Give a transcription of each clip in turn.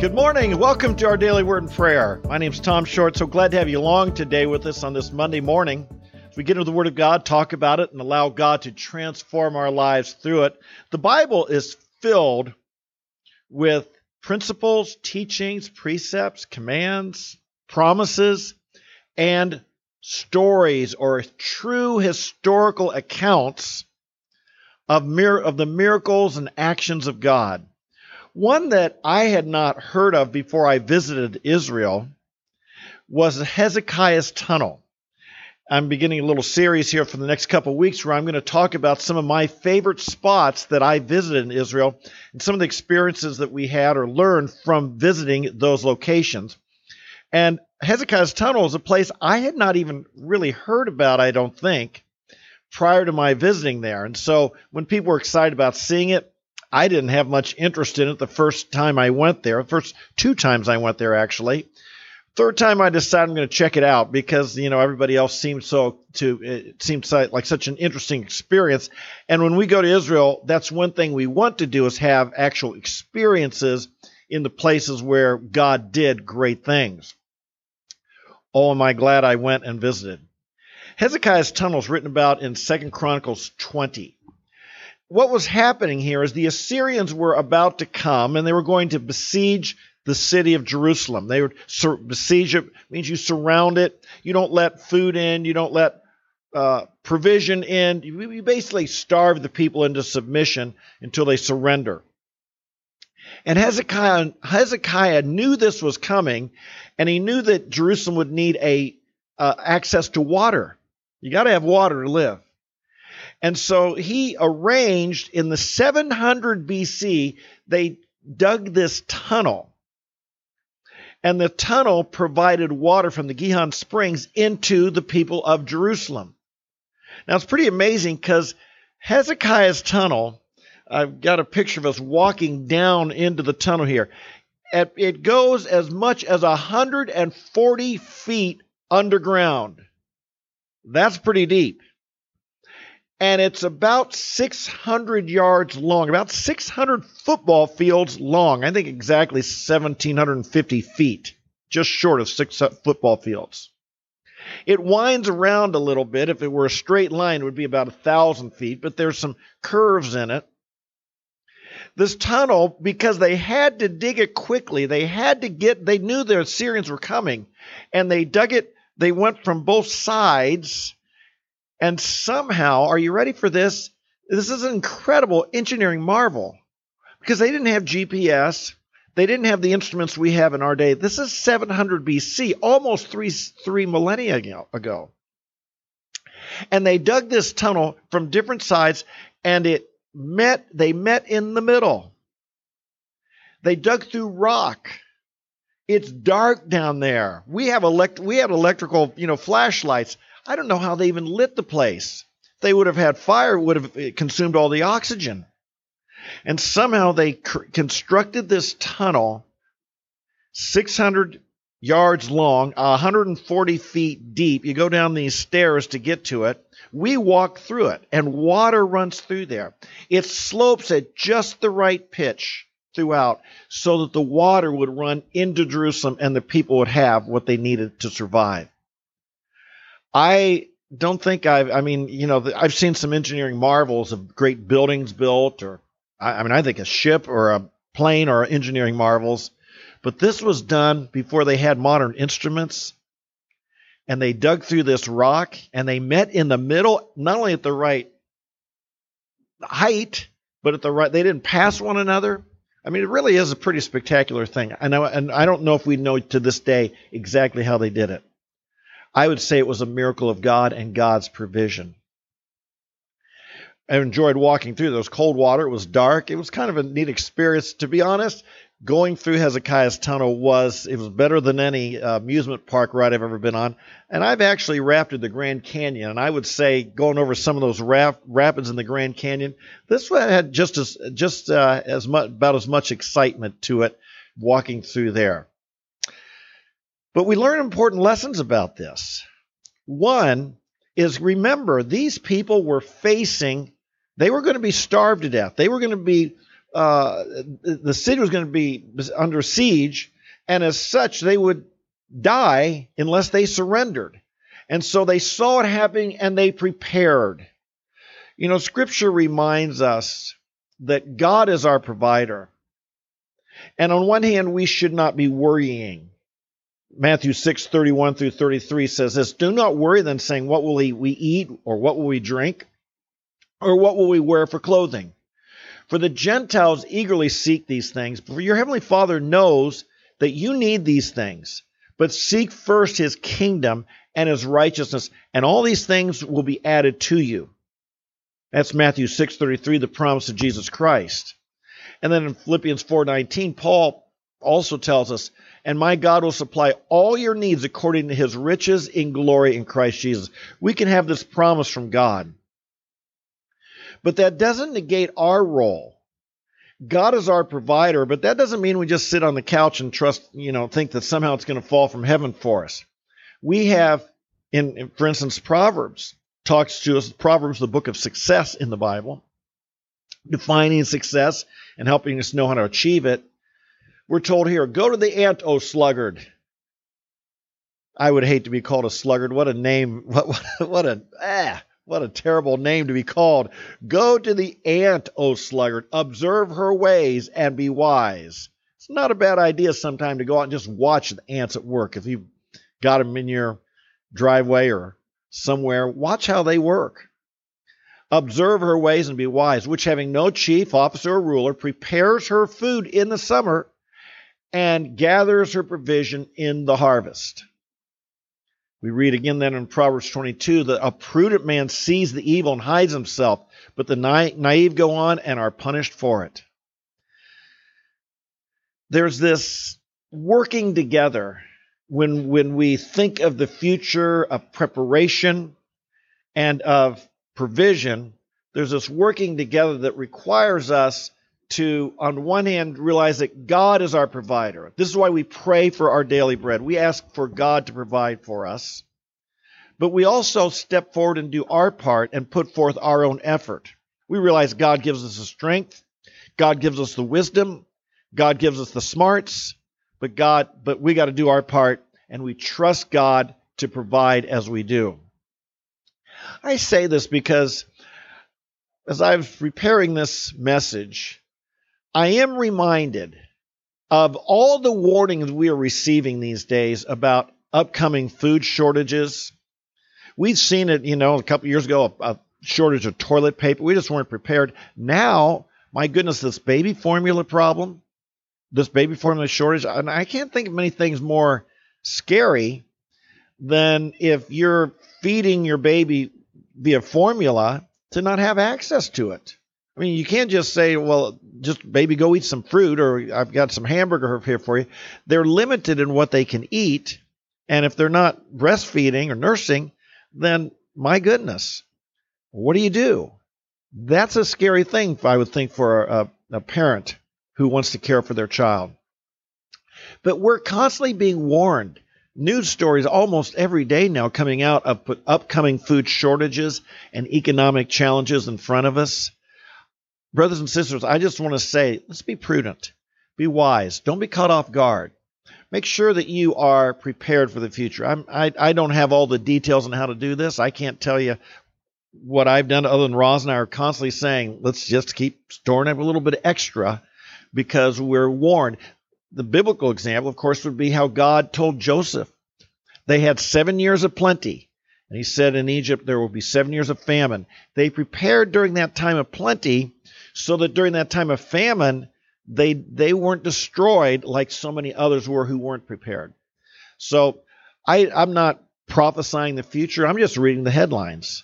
Good morning welcome to our daily word and prayer. My name is Tom Short. So glad to have you along today with us on this Monday morning. As we get into the Word of God, talk about it, and allow God to transform our lives through it. The Bible is filled with principles, teachings, precepts, commands, promises, and stories or true historical accounts of, mir- of the miracles and actions of God. One that I had not heard of before I visited Israel was Hezekiah's Tunnel. I'm beginning a little series here for the next couple of weeks where I'm going to talk about some of my favorite spots that I visited in Israel and some of the experiences that we had or learned from visiting those locations. And Hezekiah's Tunnel is a place I had not even really heard about, I don't think, prior to my visiting there. And so when people were excited about seeing it, I didn't have much interest in it the first time I went there. The first two times I went there, actually. Third time I decided I'm going to check it out because you know everybody else seemed so to it seemed like such an interesting experience. And when we go to Israel, that's one thing we want to do is have actual experiences in the places where God did great things. Oh, am I glad I went and visited. Hezekiah's tunnel is written about in Second Chronicles 20 what was happening here is the Assyrians were about to come and they were going to besiege the city of Jerusalem. They would sur- besiege it means you surround it. You don't let food in. You don't let uh, provision in. You, you basically starve the people into submission until they surrender. And Hezekiah, Hezekiah knew this was coming, and he knew that Jerusalem would need a uh, access to water. You got to have water to live. And so he arranged in the 700 BC, they dug this tunnel. And the tunnel provided water from the Gihon Springs into the people of Jerusalem. Now it's pretty amazing because Hezekiah's tunnel, I've got a picture of us walking down into the tunnel here. It goes as much as 140 feet underground. That's pretty deep and it's about 600 yards long, about 600 football fields long. I think exactly 1,750 feet, just short of six football fields. It winds around a little bit. If it were a straight line, it would be about a thousand feet, but there's some curves in it. This tunnel, because they had to dig it quickly, they had to get, they knew the Assyrians were coming, and they dug it, they went from both sides and somehow, are you ready for this? This is an incredible engineering marvel because they didn't have GPS. They didn't have the instruments we have in our day. This is 700 BC, almost three, three millennia ago. And they dug this tunnel from different sides and it met, they met in the middle. They dug through rock. It's dark down there. We have elect, we have electrical, you know, flashlights. I don't know how they even lit the place. They would have had fire, would have eh, consumed all the oxygen. And somehow they cr- constructed this tunnel 600 yards long, 140 feet deep. You go down these stairs to get to it. We walk through it, and water runs through there. It slopes at just the right pitch throughout so that the water would run into Jerusalem and the people would have what they needed to survive. I don't think I've, I mean, you know, I've seen some engineering marvels of great buildings built, or, I, mean, I think a ship or a plane or engineering marvels, but this was done before they had modern instruments. And they dug through this rock and they met in the middle, not only at the right height, but at the right, they didn't pass one another. I mean, it really is a pretty spectacular thing. I know, and I don't know if we know to this day exactly how they did it. I would say it was a miracle of God and God's provision. I enjoyed walking through. those cold water. It was dark. It was kind of a neat experience. To be honest, going through Hezekiah's tunnel was it was better than any uh, amusement park ride I've ever been on. And I've actually rafted the Grand Canyon, and I would say going over some of those rap- rapids in the Grand Canyon, this one had just as just uh, as much about as much excitement to it walking through there. But we learn important lessons about this. One is remember, these people were facing, they were going to be starved to death. They were going to be uh, the city was going to be under siege, and as such, they would die unless they surrendered. And so they saw it happening and they prepared. You know, scripture reminds us that God is our provider. And on one hand, we should not be worrying. Matthew 6, 31 through 33 says this Do not worry then, saying, What will we eat, or what will we drink, or what will we wear for clothing? For the Gentiles eagerly seek these things, for your heavenly Father knows that you need these things. But seek first his kingdom and his righteousness, and all these things will be added to you. That's Matthew 6:33, the promise of Jesus Christ. And then in Philippians 4:19, Paul also tells us, "And my God will supply all your needs according to his riches in glory in Christ Jesus." We can have this promise from God. But that doesn't negate our role. God is our provider, but that doesn't mean we just sit on the couch and trust, you know, think that somehow it's going to fall from heaven for us. We have, in, for instance, Proverbs talks to us, Proverbs, the book of success in the Bible, defining success and helping us know how to achieve it. We're told here, go to the ant, O sluggard. I would hate to be called a sluggard. What a name. What, what, what a, ah, what a terrible name to be called. Go to the ant, O sluggard. Observe her ways and be wise. It's not a bad idea sometime to go out and just watch the ants at work. If you've got them in your driveway or somewhere, watch how they work. Observe her ways and be wise, which having no chief, officer, or ruler, prepares her food in the summer and gathers her provision in the harvest. We read again then in Proverbs 22 that a prudent man sees the evil and hides himself, but the naive go on and are punished for it. There's this working together when, when we think of the future of preparation and of provision. There's this working together that requires us to, on one hand, realize that God is our provider. This is why we pray for our daily bread. We ask for God to provide for us. But we also step forward and do our part and put forth our own effort. We realize God gives us the strength, God gives us the wisdom, God gives us the smarts, but God, but we got to do our part and we trust God to provide as we do. I say this because as I was preparing this message, I am reminded of all the warnings we are receiving these days about upcoming food shortages. We've seen it, you know, a couple years ago, a, a shortage of toilet paper. We just weren't prepared. Now, my goodness, this baby formula problem, this baby formula shortage, and I can't think of many things more scary than if you're feeding your baby via formula to not have access to it. I mean, you can't just say, well, just baby, go eat some fruit, or I've got some hamburger here for you. They're limited in what they can eat. And if they're not breastfeeding or nursing, then my goodness, what do you do? That's a scary thing, I would think, for a, a parent who wants to care for their child. But we're constantly being warned news stories almost every day now coming out of upcoming food shortages and economic challenges in front of us. Brothers and sisters, I just want to say let's be prudent, be wise, don't be caught off guard. Make sure that you are prepared for the future. I'm, I, I don't have all the details on how to do this. I can't tell you what I've done other than Roz and I are constantly saying, let's just keep storing up a little bit extra because we're warned the biblical example, of course, would be how God told Joseph. They had seven years of plenty. And he said in Egypt there will be seven years of famine. They prepared during that time of plenty so that during that time of famine, they, they weren't destroyed like so many others were who weren't prepared. So I, I'm not prophesying the future. I'm just reading the headlines.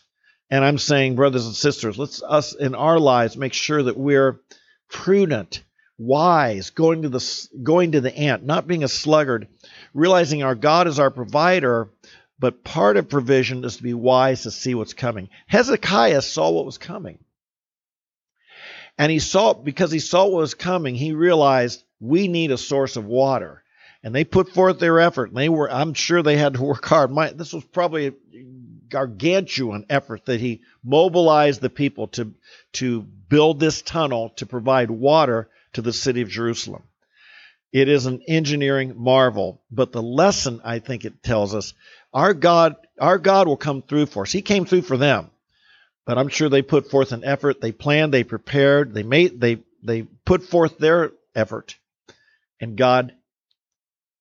And I'm saying, brothers and sisters, let's us in our lives make sure that we're prudent wise, going to the going to the ant, not being a sluggard, realizing our God is our provider, but part of provision is to be wise to see what's coming. Hezekiah saw what was coming. And he saw because he saw what was coming, he realized we need a source of water. And they put forth their effort. And they were, I'm sure they had to work hard. My, this was probably a gargantuan effort that he mobilized the people to, to build this tunnel to provide water to the city of Jerusalem. It is an engineering marvel, but the lesson I think it tells us our God, our God will come through for us. He came through for them, but I'm sure they put forth an effort. They planned, they prepared, they made, they they put forth their effort, and God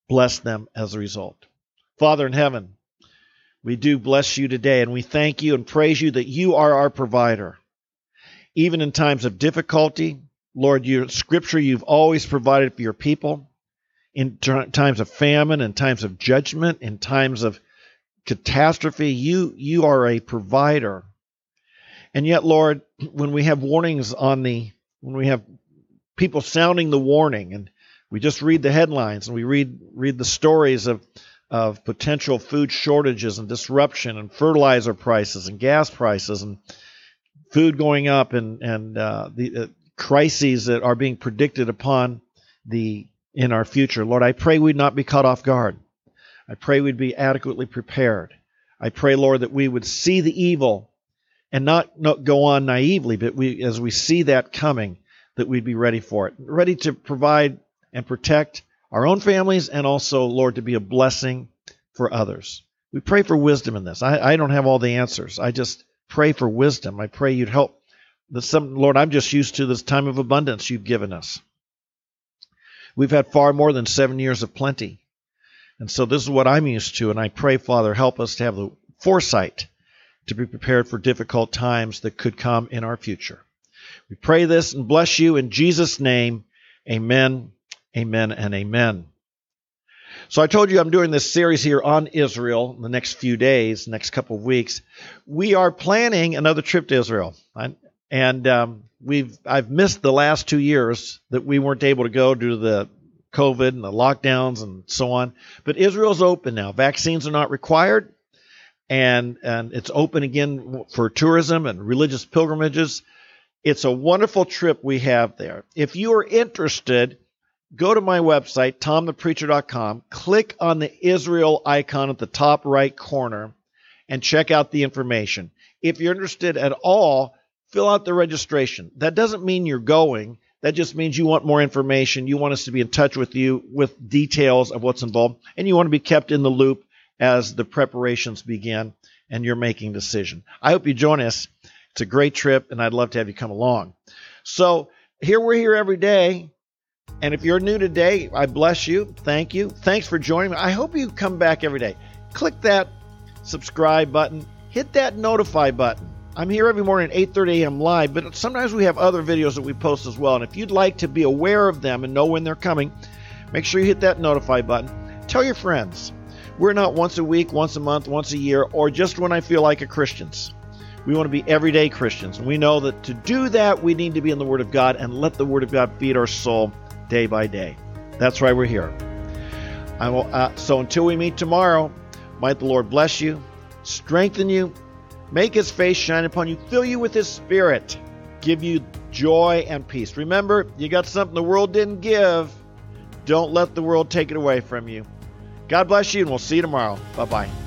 blessed them as a result. Father in heaven, we do bless you today, and we thank you and praise you that you are our provider. Even in times of difficulty, Lord, your scripture you've always provided for your people in times of famine, in times of judgment, in times of catastrophe. You you are a provider. And yet, Lord, when we have warnings on the when we have people sounding the warning and we just read the headlines and we read read the stories of of potential food shortages and disruption and fertilizer prices and gas prices and food going up and and uh, the uh, crises that are being predicted upon the in our future. Lord, I pray we'd not be caught off guard. I pray we'd be adequately prepared. I pray, Lord, that we would see the evil and not, not go on naively, but we as we see that coming, that we'd be ready for it, ready to provide and protect our own families and also, Lord, to be a blessing for others. We pray for wisdom in this. I, I don't have all the answers. I just pray for wisdom. I pray you'd help the some Lord, I'm just used to this time of abundance you've given us. We've had far more than seven years of plenty. And so this is what I'm used to, and I pray, Father, help us to have the foresight to be prepared for difficult times that could come in our future. We pray this and bless you in Jesus' name. Amen, amen, and amen. So I told you I'm doing this series here on Israel in the next few days, next couple of weeks. We are planning another trip to Israel. And um, we've I've missed the last two years that we weren't able to go due to the COVID and the lockdowns and so on. But Israel's open now. Vaccines are not required, and and it's open again for tourism and religious pilgrimages. It's a wonderful trip we have there. If you are interested, go to my website, tomthepreacher.com, click on the Israel icon at the top right corner, and check out the information. If you're interested at all, fill out the registration. That doesn't mean you're going. That just means you want more information. You want us to be in touch with you with details of what's involved, and you want to be kept in the loop as the preparations begin and you're making decision. I hope you join us. It's a great trip, and I'd love to have you come along. So here we're here every day. And if you're new today, I bless you. Thank you. Thanks for joining me. I hope you come back every day. Click that subscribe button, hit that notify button. I'm here every morning at 8:30 a.m. live, but sometimes we have other videos that we post as well. And if you'd like to be aware of them and know when they're coming, make sure you hit that notify button. Tell your friends. We're not once a week, once a month, once a year, or just when I feel like a Christians. We want to be everyday Christians. And we know that to do that, we need to be in the Word of God and let the Word of God feed our soul day by day. That's why we're here. Will, uh, so until we meet tomorrow, might the Lord bless you, strengthen you, make his face shine upon you, fill you with his spirit, give you joy and peace. Remember, you got something the world didn't give. Don't let the world take it away from you. God bless you, and we'll see you tomorrow. Bye bye.